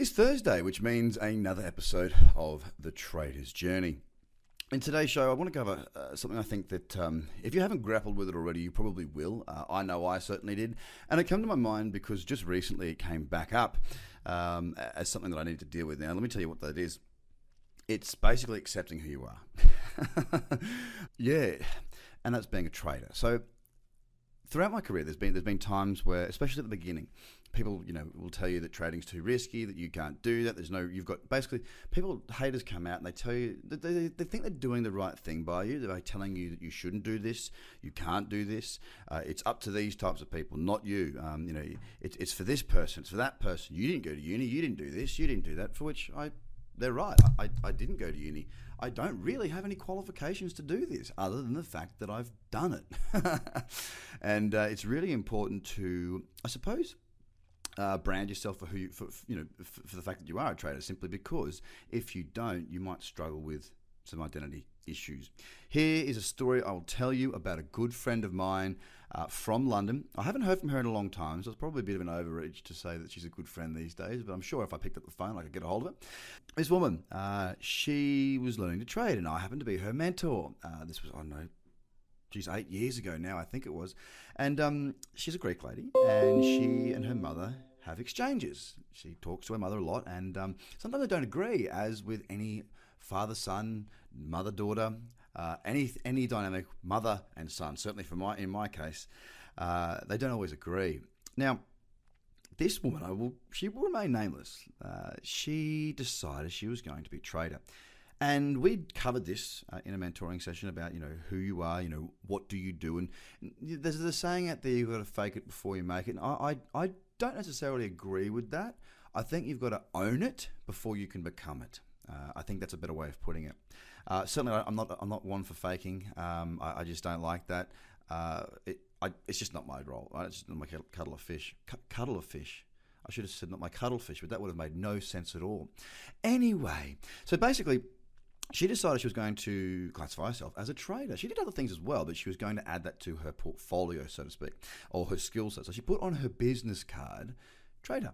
is Thursday, which means another episode of The Trader's Journey. In today's show, I want to cover uh, something I think that um, if you haven't grappled with it already, you probably will. Uh, I know I certainly did. And it came to my mind because just recently it came back up um, as something that I need to deal with. Now, let me tell you what that is. It's basically accepting who you are. yeah, and that's being a trader. So throughout my career, there's been there's been times where, especially at the beginning, people you know will tell you that trading's too risky, that you can't do that. There's no you've got basically people haters come out and they tell you that they, they think they're doing the right thing by you. They're telling you that you shouldn't do this, you can't do this. Uh, it's up to these types of people, not you. Um, you know, it's it's for this person, it's for that person. You didn't go to uni, you didn't do this, you didn't do that. For which I they're right. I, I didn't go to uni. I don't really have any qualifications to do this other than the fact that I've done it. and uh, it's really important to, I suppose, uh, brand yourself for who you, for, you know, for, for the fact that you are a trader, simply because if you don't, you might struggle with some identity issues. Here is a story I will tell you about a good friend of mine uh, from London. I haven't heard from her in a long time, so it's probably a bit of an overreach to say that she's a good friend these days, but I'm sure if I picked up the phone, I could get a hold of her. This woman, uh, she was learning to trade, and I happened to be her mentor. Uh, this was, I don't know, geez, eight years ago now, I think it was. And um, she's a Greek lady, and she and her mother have exchanges. She talks to her mother a lot, and um, sometimes they don't agree, as with any father son, mother daughter, uh, any any dynamic, mother and son. Certainly, for my in my case, uh, they don't always agree. Now, this woman, I will, she will remain nameless. Uh, she decided she was going to be a trader. And we covered this uh, in a mentoring session about, you know, who you are, you know, what do you do? And there's the saying out there, you've got to fake it before you make it. And I, I, I don't necessarily agree with that. I think you've got to own it before you can become it. Uh, I think that's a better way of putting it. Uh, certainly, I'm not. I'm not one for faking. Um, I, I, just don't like that. Uh, it, I, it's just not my role. Right? It's just not my cuddle of fish. C- cuddle of fish. I should have said not my cuttlefish, but that would have made no sense at all. Anyway, so basically, she decided she was going to classify herself as a trader. She did other things as well, but she was going to add that to her portfolio, so to speak, or her skill set. So she put on her business card, trader.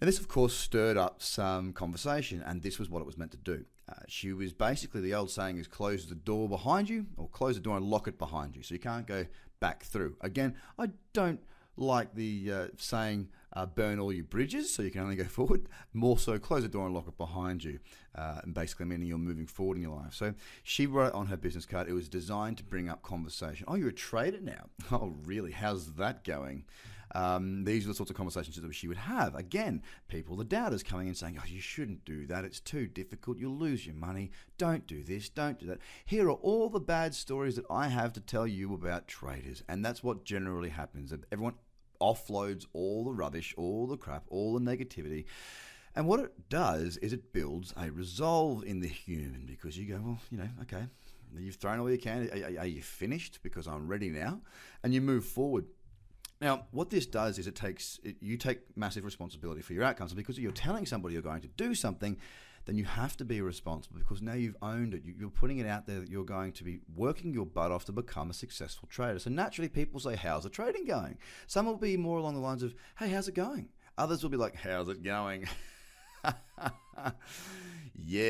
Now, this, of course, stirred up some conversation, and this was what it was meant to do. Uh, she was basically the old saying is close the door behind you, or close the door and lock it behind you, so you can't go back through. Again, I don't like the uh, saying uh, burn all your bridges so you can only go forward. More so, close the door and lock it behind you, uh, and basically meaning you're moving forward in your life. So she wrote on her business card, it was designed to bring up conversation. Oh, you're a trader now? Oh, really? How's that going? Um, these are the sorts of conversations that she would have. Again, people, the doubters coming in saying, Oh, you shouldn't do that. It's too difficult. You'll lose your money. Don't do this. Don't do that. Here are all the bad stories that I have to tell you about traders. And that's what generally happens. Everyone offloads all the rubbish, all the crap, all the negativity. And what it does is it builds a resolve in the human because you go, well, you know, okay, you've thrown all you can. Are, are you finished? Because I'm ready now. And you move forward. Now, what this does is it takes it, you take massive responsibility for your outcomes. Because you're telling somebody you're going to do something, then you have to be responsible because now you've owned it. You're putting it out there that you're going to be working your butt off to become a successful trader. So naturally, people say, How's the trading going? Some will be more along the lines of, Hey, how's it going? Others will be like, How's it going? yeah,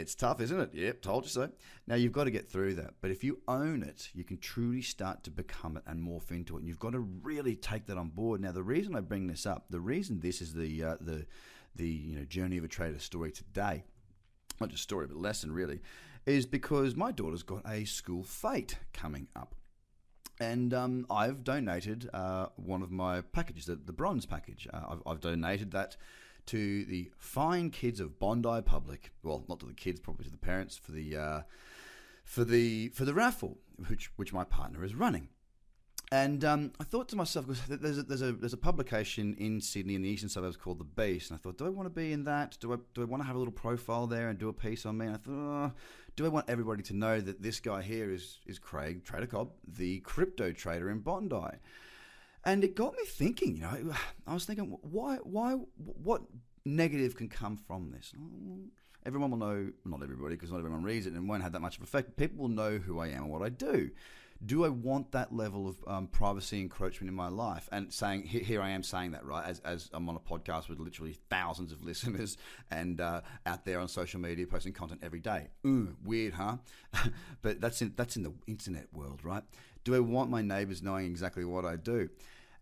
it's tough, isn't it? Yep, told you so. Now you've got to get through that. But if you own it, you can truly start to become it and morph into it. And you've got to really take that on board. Now, the reason I bring this up, the reason this is the uh, the the you know journey of a trader story today, not just story but lesson really, is because my daughter's got a school fete coming up. And um, I've donated uh, one of my packages, the, the bronze package. Uh, I've, I've donated that to the fine kids of Bondi Public. Well, not to the kids, probably to the parents for the uh, for the for the raffle, which which my partner is running. And um, I thought to myself, because there's a, there's a there's a publication in Sydney in the eastern suburbs called The Beast, and I thought, do I want to be in that? Do I do I want to have a little profile there and do a piece on me? And I thought, oh, do I want everybody to know that this guy here is is Craig Trader Cobb, the crypto trader in Bondi? And it got me thinking. You know, I was thinking, why why what negative can come from this? Everyone will know, not everybody, because not everyone reads it and won't have that much of effect. People will know who I am and what I do do I want that level of um, privacy encroachment in my life? And saying here, here, I am saying that right as, as I'm on a podcast with literally thousands of listeners and uh, out there on social media posting content every day. Ooh, weird, huh? but that's in that's in the internet world, right? Do I want my neighbours knowing exactly what I do?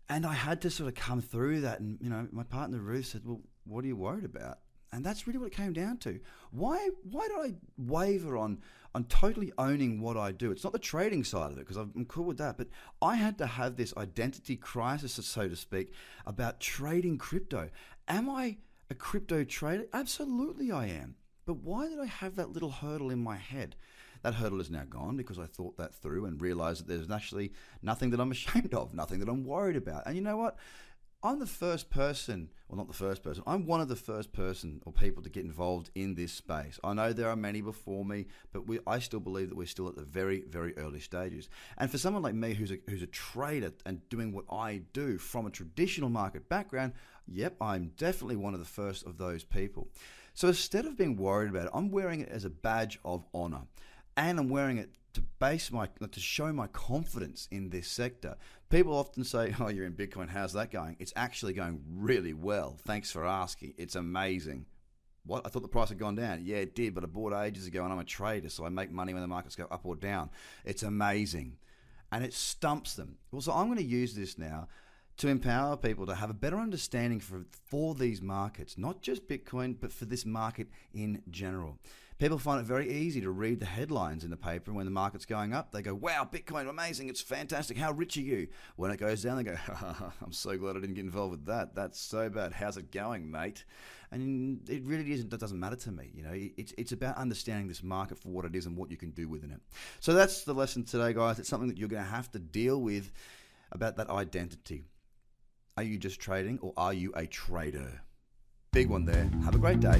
And I had to sort of come through that, and you know, my partner Ruth said, "Well, what are you worried about?" And that's really what it came down to. Why why did I waver on on totally owning what I do? It's not the trading side of it because I'm cool with that, but I had to have this identity crisis, so to speak, about trading crypto. Am I a crypto trader? Absolutely, I am. But why did I have that little hurdle in my head? That hurdle is now gone because I thought that through and realized that there's actually nothing that I'm ashamed of, nothing that I'm worried about. And you know what? I'm the first person, well, not the first person, I'm one of the first person or people to get involved in this space. I know there are many before me, but we, I still believe that we're still at the very, very early stages. And for someone like me who's a, who's a trader and doing what I do from a traditional market background, yep, I'm definitely one of the first of those people. So instead of being worried about it, I'm wearing it as a badge of honor. And I'm wearing it to base my to show my confidence in this sector. People often say, "Oh, you're in Bitcoin. How's that going?" It's actually going really well. Thanks for asking. It's amazing. What I thought the price had gone down. Yeah, it did, but I bought ages ago, and I'm a trader, so I make money when the markets go up or down. It's amazing, and it stumps them. Well, so I'm going to use this now to empower people to have a better understanding for for these markets, not just Bitcoin, but for this market in general. People find it very easy to read the headlines in the paper, and when the market's going up, they go, Wow, Bitcoin, amazing, it's fantastic. How rich are you? When it goes down, they go, I'm so glad I didn't get involved with that. That's so bad. How's it going, mate? And it really isn't, that doesn't matter to me. You know, it's, it's about understanding this market for what it is and what you can do within it. So that's the lesson today, guys. It's something that you're going to have to deal with about that identity. Are you just trading or are you a trader? Big one there. Have a great day.